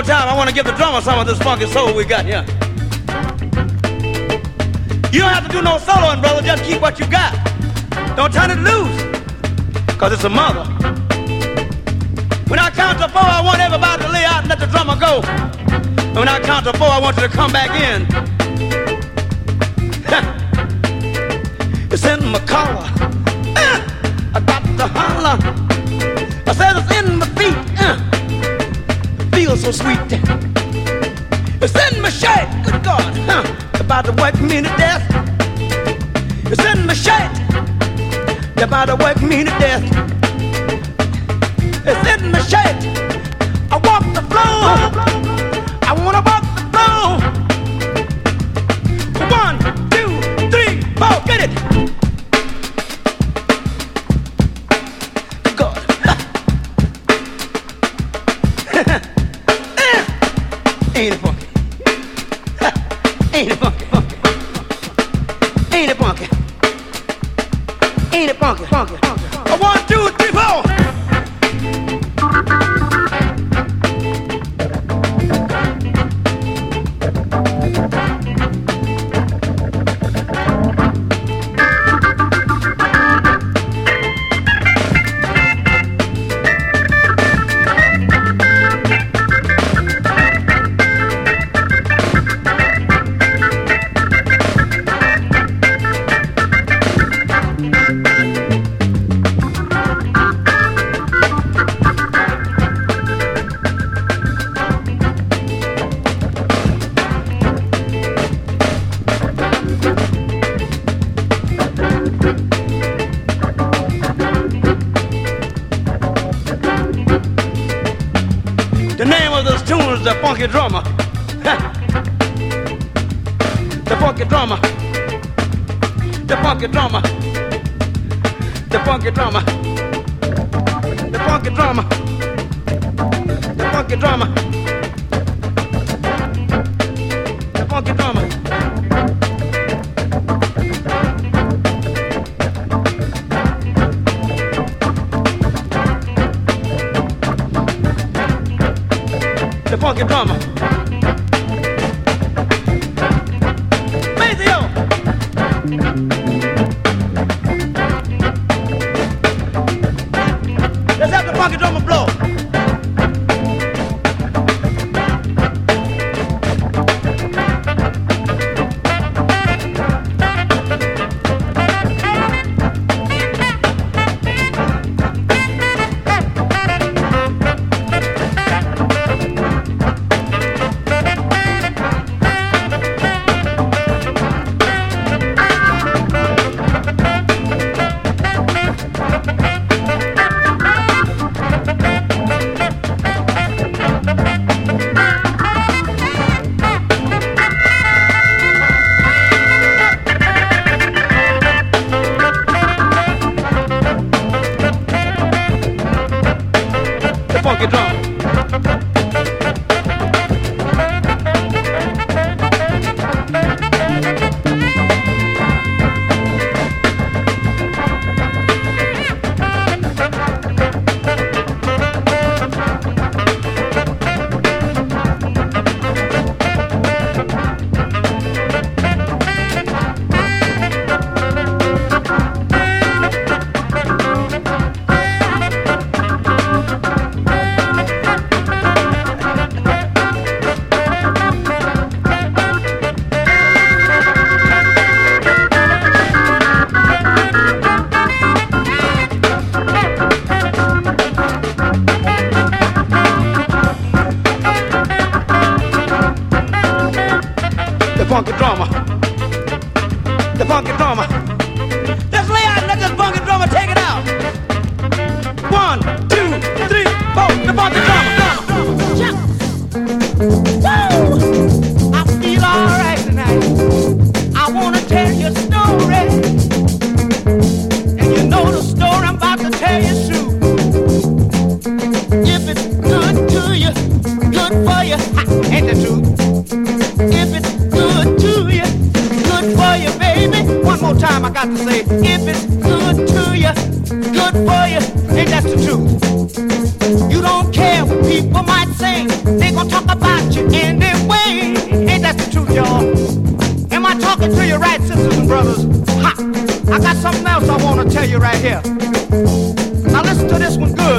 more time, I want to give the drummer some of this funky soul we got here. You don't have to do no soloing, brother. Just keep what you got. Don't turn it loose, because it's a mother. When I count to four, I want everybody to lay out and let the drummer go. And when I count to four, I want you to come back in. it's in my collar. I got to holler. I said it's in my feels so sweet. It's in my shirt. Good God. Huh, about to work me to death. It's in my shirt. They're about to work me to death. It's in my shirt. I drop Ain't it funky? Ain't it funky? funky. Ain't it funky? Ain't it funky? funky. funky. I want to. of those tunes, the funky drummer. the funky drummer. The funky drummer. The funky drummer. The funky drummer. The funky drummer. The funky drummer.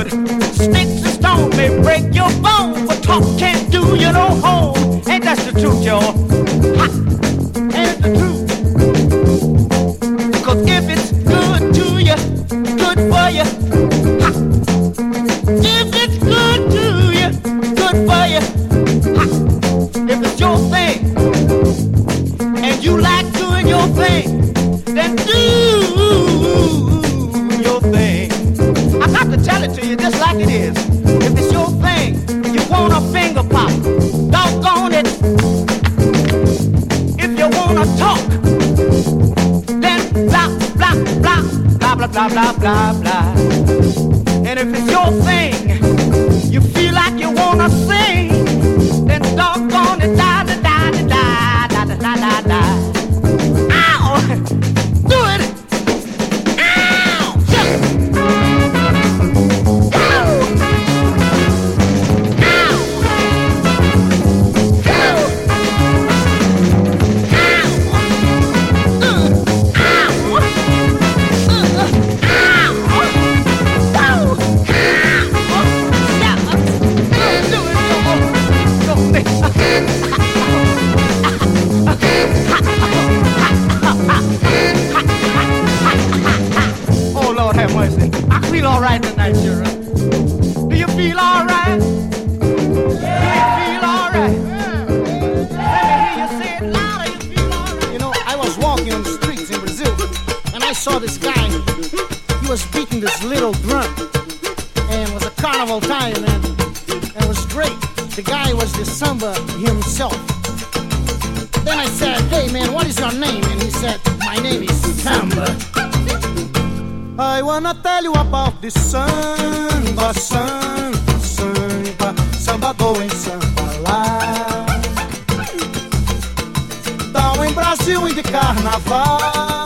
good. Sticks and stones may break your bones, but talk can't do you no harm. And that's the truth, y'all. carnaval.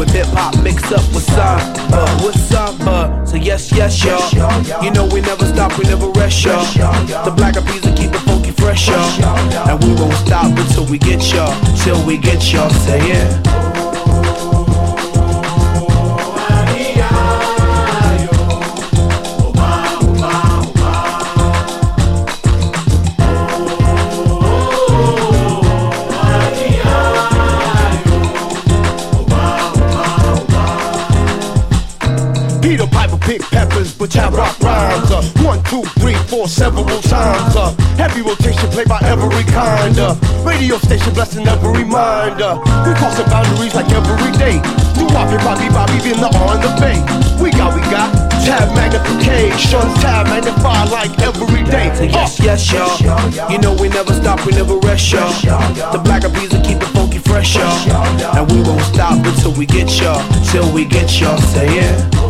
with hip hop mixed up with samba, with samba. So yes, yes, y'all. You know we never stop, we never rest, y'all. The Black Eyed Peas will keep it funky fresh, y'all. And we won't stop until we get y'all, till we get y'all. Say yeah. several times uh. up. Heavy rotation played by every kind of radio station, blessing every mind up. We crossing boundaries like every day. New Bobby, Bobby, Bobby, been the on the bay. We got, we got tab magnification, tab magnify like every day. Yes, uh. yes, y'all. You know we never stop, we never rest, y'all. The Black Eyed Peas will keep it funky fresh, y'all. And we won't stop until we get y'all, till we get y'all. Say it. Yeah.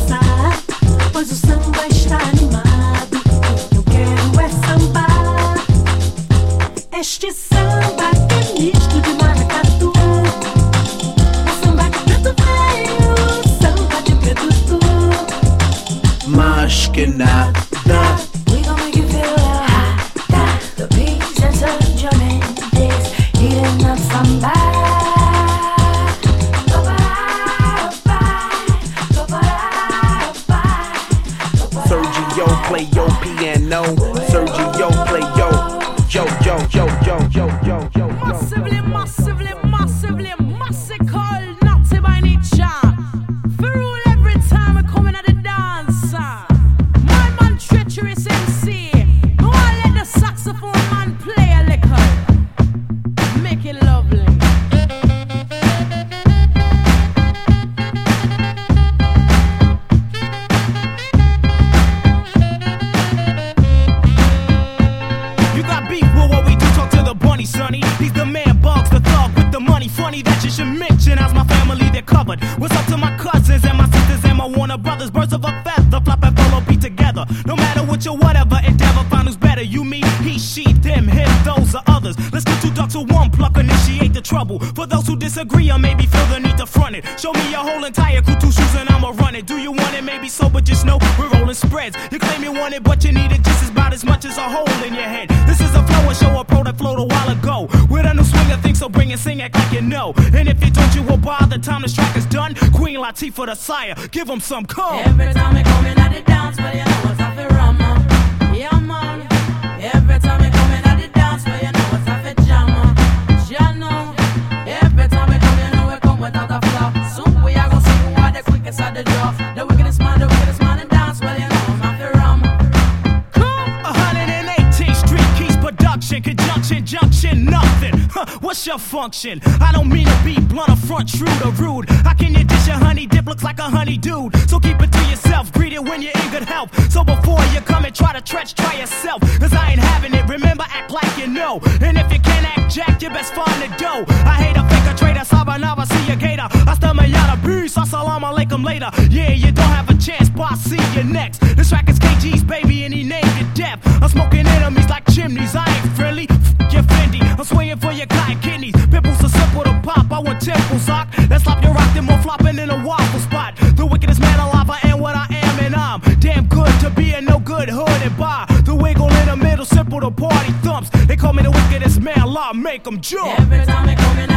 disagree or maybe feel the need to front it, show me your whole entire crew, shoes, and I'ma run it. Do you want it? Maybe so, but just know we're rolling spreads. You claim you want it, but you need it just about as much as a hole in your head. This is a flow and show a pro that flowed a while ago. With a new swing of things, so bring it, sing it like you know. And if you don't, you will by the time this track is done. Queen Latifah the sire, give them some call. Every time I come in at the dance, well, you know what's what's your function? I don't mean to be blunt or front, shrewd or rude. How can you dish a honey dip looks like a honey dude? So keep it to yourself, greet it when you're in good health. So before you come and try to stretch, try yourself. Cause I ain't having it, remember, act like you know. And if you can't act jack, you best find the dough. I hate a faker, trader, sabanaba, see a gator. Hasta mañana, peace, assalamu alaikum later. Yeah, you don't have a chance, but I'll see you next. This track is KG's baby, and he named it death. I'm smoking swinging for your cotton kidneys. Pimples are simple to pop, I want temple sock. Let's slap your rock, them more flopping in a waffle spot. The wickedest man alive, I am what I am, and I'm damn good to be a no good hood and bar. The wiggle in the middle, simple to party thumps. They call me the wickedest man, law, make them jump. Every time I come in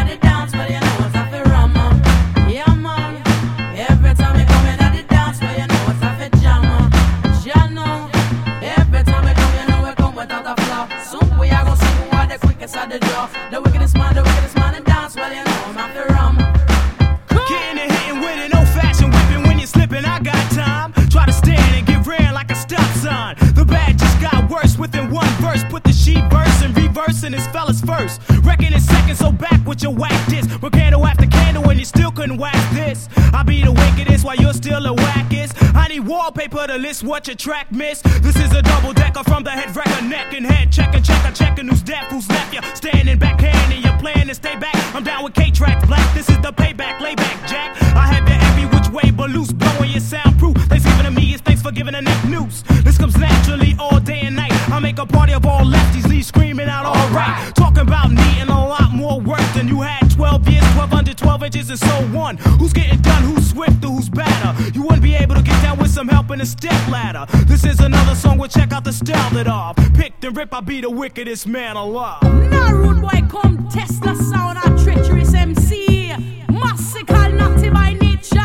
and reverse his fellas first. Reckon in seconds, so back with your whack disc. But candle after candle and you still couldn't whack this. I be the wickedest while you're still the wackest. I need wallpaper to list what your track miss. This is a double decker from the head wrecker, neck and head checker, checker, checking who's deaf, who's left you. Standing back and your plan to stay back. I'm down with K tracks black. This is the payback, lay back, Jack. I have you every which way but loose, blowing your soundproof. Thanksgiving to me is thanks for giving a neck noose. This comes naturally all day and night. Make a party of all lefties, leave screaming out alright. Talking about needing a lot more work than you had 12 years, 12 under 12 inches, and so on. Who's getting done? Who's swifter? Who's better? You wouldn't be able to get down with some help in a step ladder. This is another song, we'll check out the style that off. Picked and rip, I be the wickedest man alive. Now, rude come test the sound of treacherous MC. Massacre, not by nature.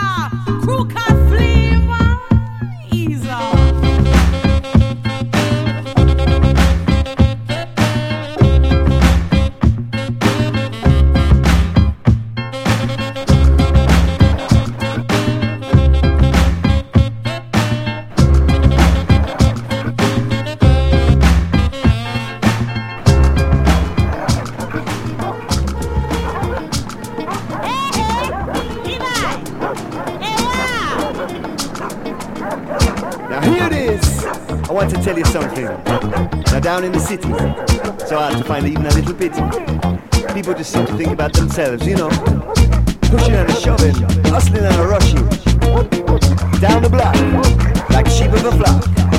Crew can flavor. Want to tell you something. Now down in the city, so hard to find even a little bit. People just seem to think about themselves, you know. Pushing and shoving, hustling and rushing. Down the block, like sheep of a flock.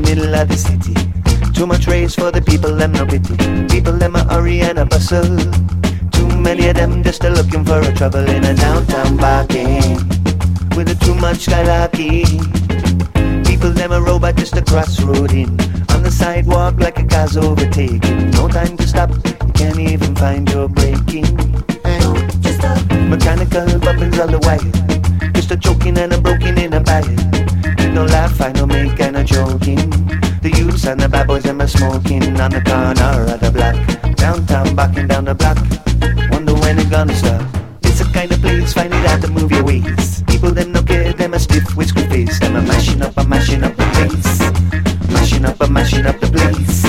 The middle of the city. Too much race for the people, them no pity. People, them a hurry and a bustle. Too many of them just a looking for a trouble in a downtown Barking. With a too much skylarking. People, them a robot just a crossroad in. On the sidewalk like a car's overtaken. No time to stop, you can't even find your braking. Just a mechanical bubbles on the wire. Just a choking and a broken in a bite. No laugh, I no make and a joking. The youths and the bad boys them a smoking on the corner of the block. Downtown, backing down the block. Wonder when it gonna stop. It's a kind of place, find it out to move your ways. People them no care, them a stiff whiskey face. Them a mashing up, a mashing up the place. Mashing up, a mashing up the place.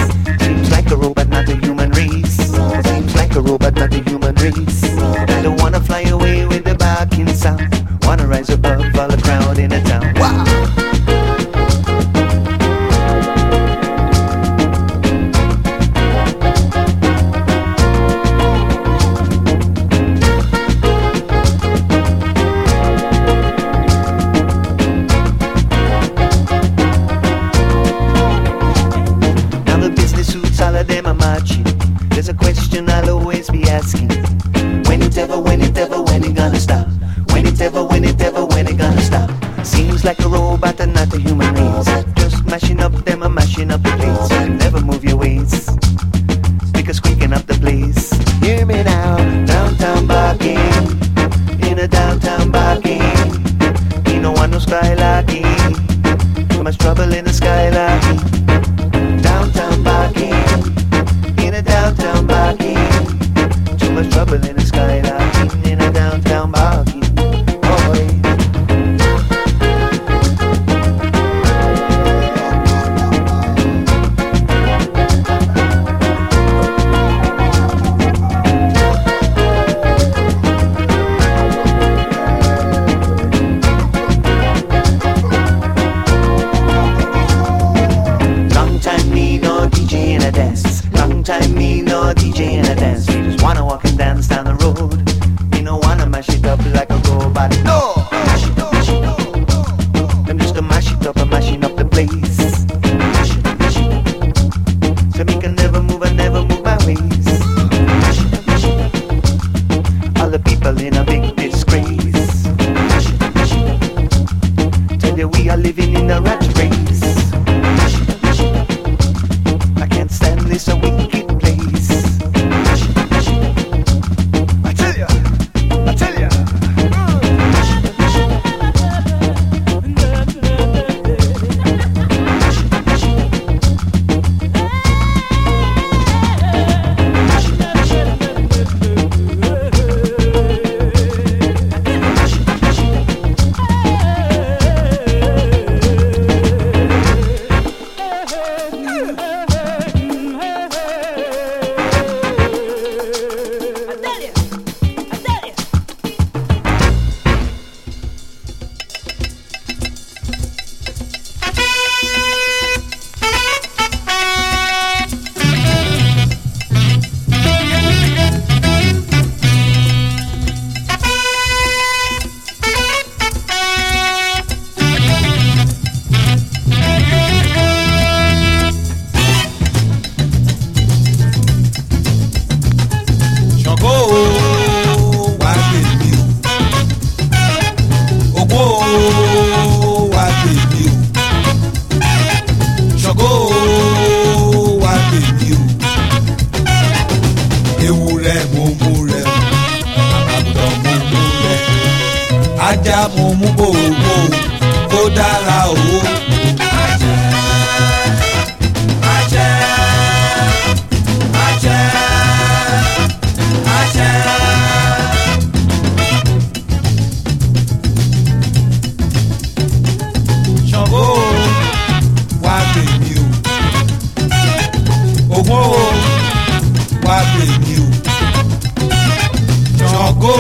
Go,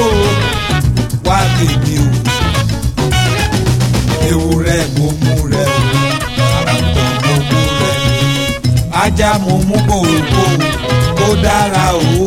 wá tèmi o ewúrẹ́ mo mú rẹ o àgùntàn mo mú rẹ ajá mo mú bò dára o.